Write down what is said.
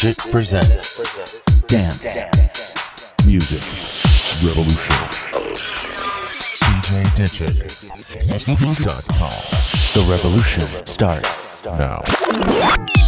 Digit presents Dance Music Revolution. DJ DJDigit.com. The revolution starts now.